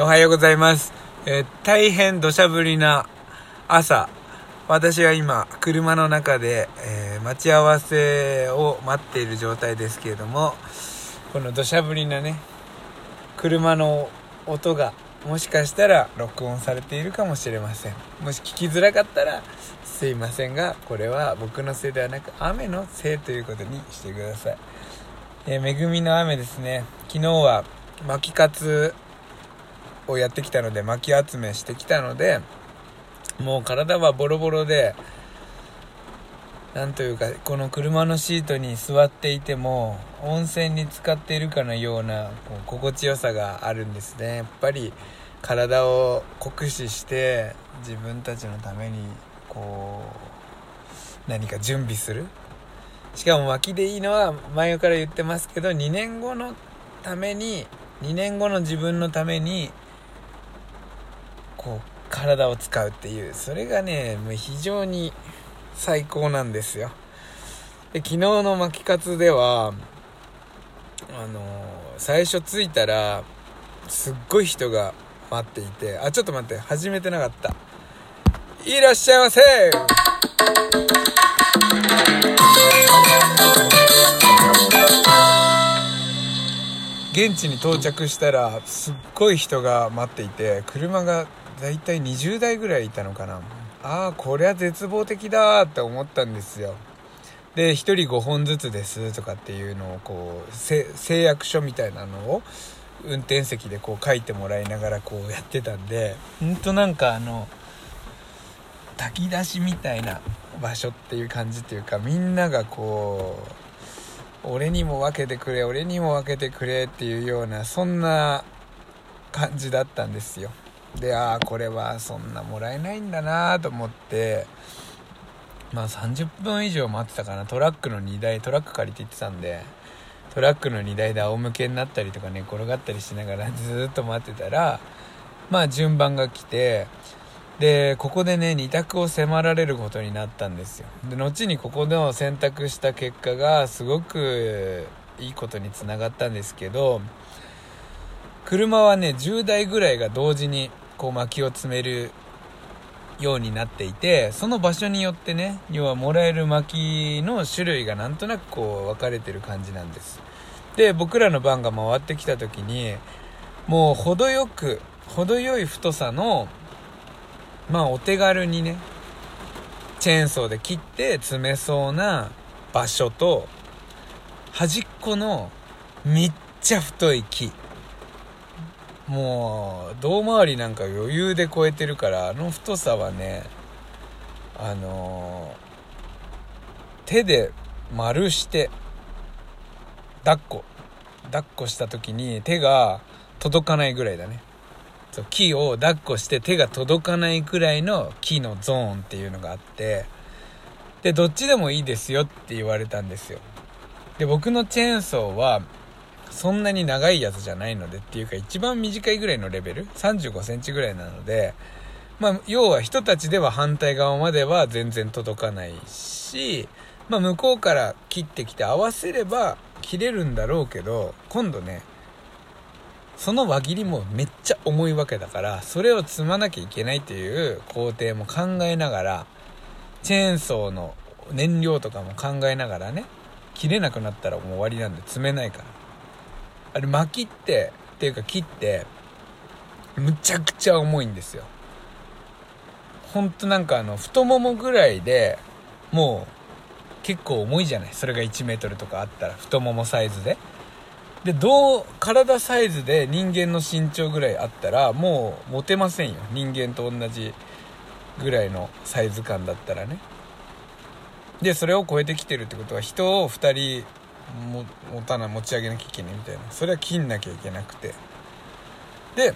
おはようございます。えー大変土砂降りな朝、私は今、車の中で、えー待ち合わせを待っている状態ですけれども、この土砂降りなね、車の音が、もしかしたら録音されているかもしれません。もし聞きづらかったら、すいませんが、これは僕のせいではなく、雨のせいということにしてください。えー恵みの雨ですね。昨日は巻き活をやってきたので巻き集めしてきたのでもう体はボロボロでなんというかこの車のシートに座っていても温泉に浸かっているかのようなこう心地よさがあるんですね。やっぱり体を酷使して自分たちのためにこう何か準備する。しかも巻きでいいのは前から言ってますけど2年後のために2年後の自分のためにこう体を使うっていう。それがねもう非常に最高なんですよ。で昨日の巻き活ではあの最初着いたらすっごい人が待っていてあちょっと待って始めてなかった。いらっしゃいませ！現地に到着したらすっごい人が待っていて車がだいたい20台ぐらいいたのかな。ああこりゃ絶望的だって思ったんですよ。で1人5本ずつですとかっていうのをこう誓約書みたいなのを運転席でこう書いてもらいながらこうやってたんでほんとなんかあの炊き出しみたいな場所っていう感じっていうかみんながこう俺にも分けてくれ俺にも分けてくれっていうようなそんな感じだったんですよ。でああこれはそんなもらえないんだなと思ってまあ30分以上待ってたかな。トラックの荷台トラック借りて行ってたんでトラックの荷台で仰向けになったりとか寝転がったりしながら ずっと待ってたらまあ順番が来てでここでね2択を迫られることになったんですよ。で後にここでの選択した結果がすごくいいことにつながったんですけど車はね10台ぐらいが同時にこう薪を詰めるようになっていてその場所によってね要はもらえる薪の種類がなんとなくこう分かれてる感じなんです。で僕らの番が回ってきた時にもう程よく程よい太さのまあお手軽にねチェーンソーで切って詰めそうな場所と端っこのめっちゃ太い木。もう胴回りなんか余裕で超えてるからあの太さはねあのー手で丸して抱っこ抱っこした時に手が届かないぐらいだね。そう木を抱っこして手が届かないくらいの木のゾーンっていうのがあってでどっちでもいいですよって言われたんですよ。で僕のチェーンソーはそんなに長いやつじゃないのでっていうか一番短いぐらいのレベル？3 5センチぐらいなのでまあ要は人たちでは反対側までは全然届かないしまあ向こうから切ってきて合わせれば切れるんだろうけど今度ねその輪切りもめっちゃ重いわけだからそれを積まなきゃいけないという工程も考えながらチェーンソーの燃料とかも考えながらね切れなくなったらもう終わりなんで積めないから。あれ巻きってっていうか切ってむちゃくちゃ重いんですよ。ほんとなんかあの太ももぐらいでもう結構重いじゃない？それが1メートルとかあったら太ももサイズで。でどう体サイズで人間の身長ぐらいあったらもう持てませんよ。人間と同じぐらいのサイズ感だったらね。でそれを超えてきてるってことは人を2人も持たな持ち上げなきゃいけないみたいな。それは切んなきゃいけなくて。で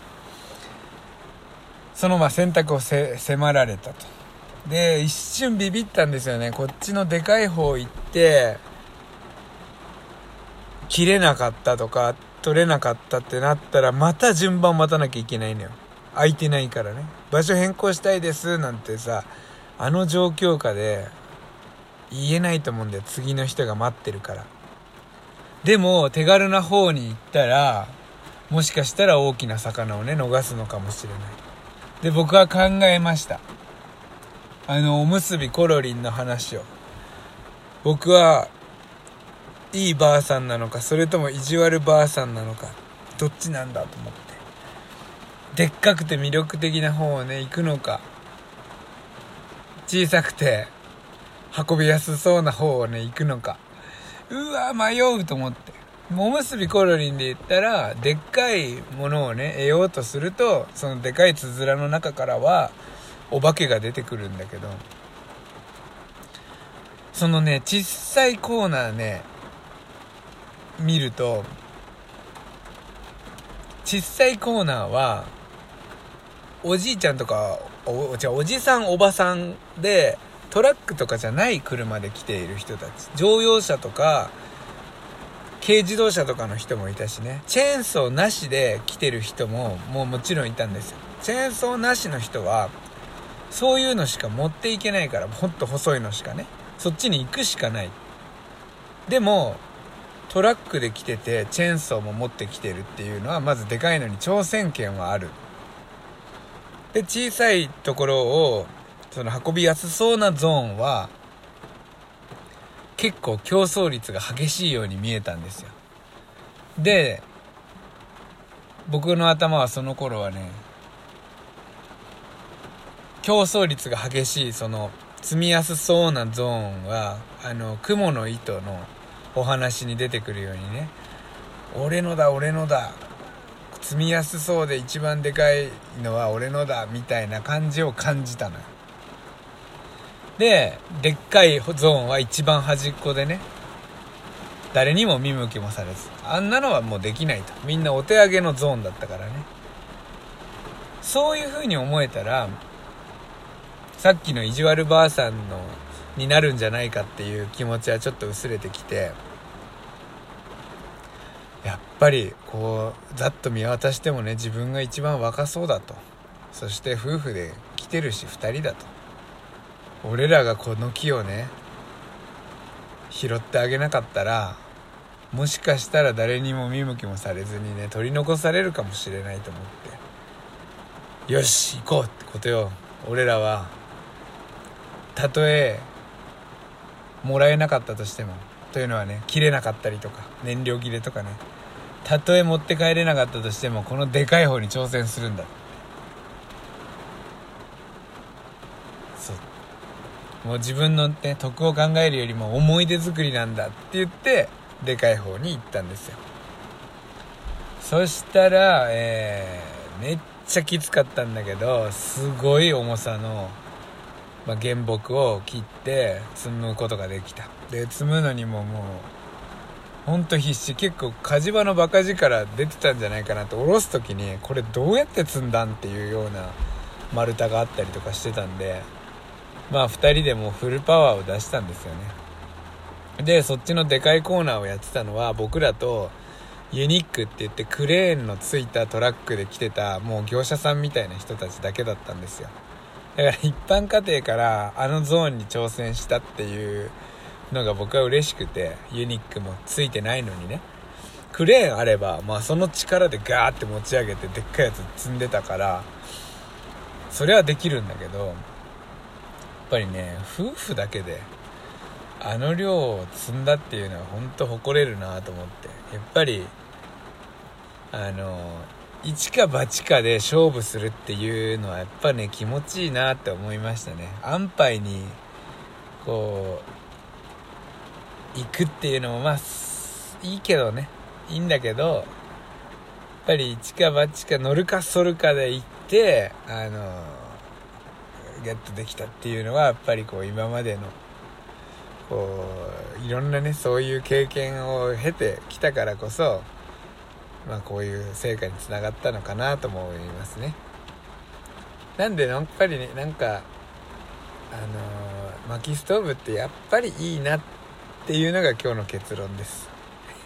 そのまあ選択を迫られたと。で一瞬ビビったんですよね。こっちのでかい方行って切れなかったとか取れなかったってなったらまた順番待たなきゃいけないのよ。空いてないからね。場所変更したいですなんてさあの状況下で言えないと思うんだよ。次の人が待ってるから。でも手軽な方に行ったらもしかしたら大きな魚をね逃すのかもしれない。で僕は考えました。あのおむすびコロリンの話を。僕はいいばあさんなのかそれとも意地悪ばあさんなのかどっちなんだと思って。でっかくて魅力的な方をね行くのか小さくて運びやすそうな方をね行くのか。うわ迷うと思って。おむすびコロリンで言ったらでっかいものをね得ようとするとそのでかいつづらの中からはお化けが出てくるんだけど。そのね小さいコーナーね見ると小さいコーナーはおじいちゃんとかおじゃおじさんおばさんでトラックとかじゃない車で来ている人たち乗用車とか軽自動車とかの人もいたしね。チェーンソーなしで来てる人ももうもちろんいたんですよ。チェーンソーなしの人はそういうのしか持っていけないからもっと細いのしかね。そっちに行くしかない。でもトラックで来ててチェーンソーも持ってきてるっていうのはまずでかいのに挑戦権はある。で小さいところをその運びやすそうなゾーンは結構競争率が激しいように見えたんですよ。で僕の頭はその頃はね競争率が激しいその積みやすそうなゾーンはあの雲の糸のお話に出てくるようにね俺のだ俺のだ積みやすそうで一番でかいのは俺のだみたいな感じを感じたのよ。ででっかいゾーンは一番端っこでね誰にも見向きもされずあんなのはもうできないと。みんなお手上げのゾーンだったからね。そういう風に思えたらさっきの意地悪ばあさんのになるんじゃないかっていう気持ちはちょっと薄れてきてやっぱりこうざっと見渡してもね自分が一番若そうだと。そして夫婦で来てるし2人だと。俺らがこの木をね拾ってあげなかったらもしかしたら誰にも見向きもされずにね取り残されるかもしれないと思って。よし行こうってことよ。俺らはたとえもらえなかったとしてもというのはね切れなかったりとか燃料切れとかね。たとえ持って帰れなかったとしてもこのでかい方に挑戦するんだ。もう自分のね得を考えるよりも思い出作りなんだって言ってでかい方に行ったんですよ。そしたら、えー、めっちゃきつかったんだけどすごい重さの、まあ、原木を切って積むことができた。で積むのにももうほんと必死。結構火事場のバカ力出てたんじゃないかなと下ろす時にこれどうやって積んだんっていうような丸太があったりとかしてたんでまあ2人でもフルパワーを出したんですよね。でそっちのでかいコーナーをやってたのは僕らとユニックって言ってクレーンのついたトラックで来てたもう業者さんみたいな人たちだけだったんですよ。だから一般家庭からあのゾーンに挑戦したっていうのが僕は嬉しくてユニックもついてないのにね。クレーンあれば、まあ、その力でガーって持ち上げてでっかいやつ積んでたからそれはできるんだけどぱりね夫婦だけであの量を積んだっていうのは本当誇れるなと思って。やっぱりあの一か八かで勝負するっていうのはやっぱね気持ちいいなって思いましたね。安牌にこう行くっていうのもまあいいけどね。いいんだけどやっぱり一か八か乗るか反るかで行ってあのゲットできたっていうのはやっぱりこう今までのこういろんなねそういう経験を経てきたからこそまあこういう成果につながったのかなとも思いますね。なんでやっぱりねなんかあのー、薪ストーブってやっぱりいいなっていうのが今日の結論です。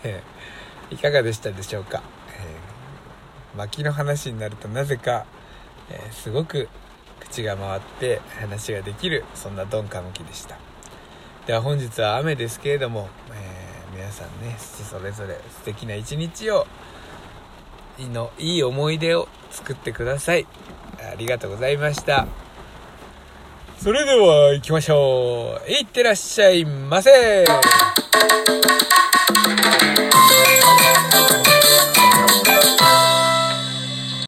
いかがでしたでしょうか、えー、薪の話になるとなぜか、えー、すごくが回って話ができるそんな鈍化向きでした。では本日は雨ですけれども、えー、皆さんねそれぞれ素敵な一日をいのいい思い出を作ってください。ありがとうございました。それでは行きましょう。いってらっしゃいませ。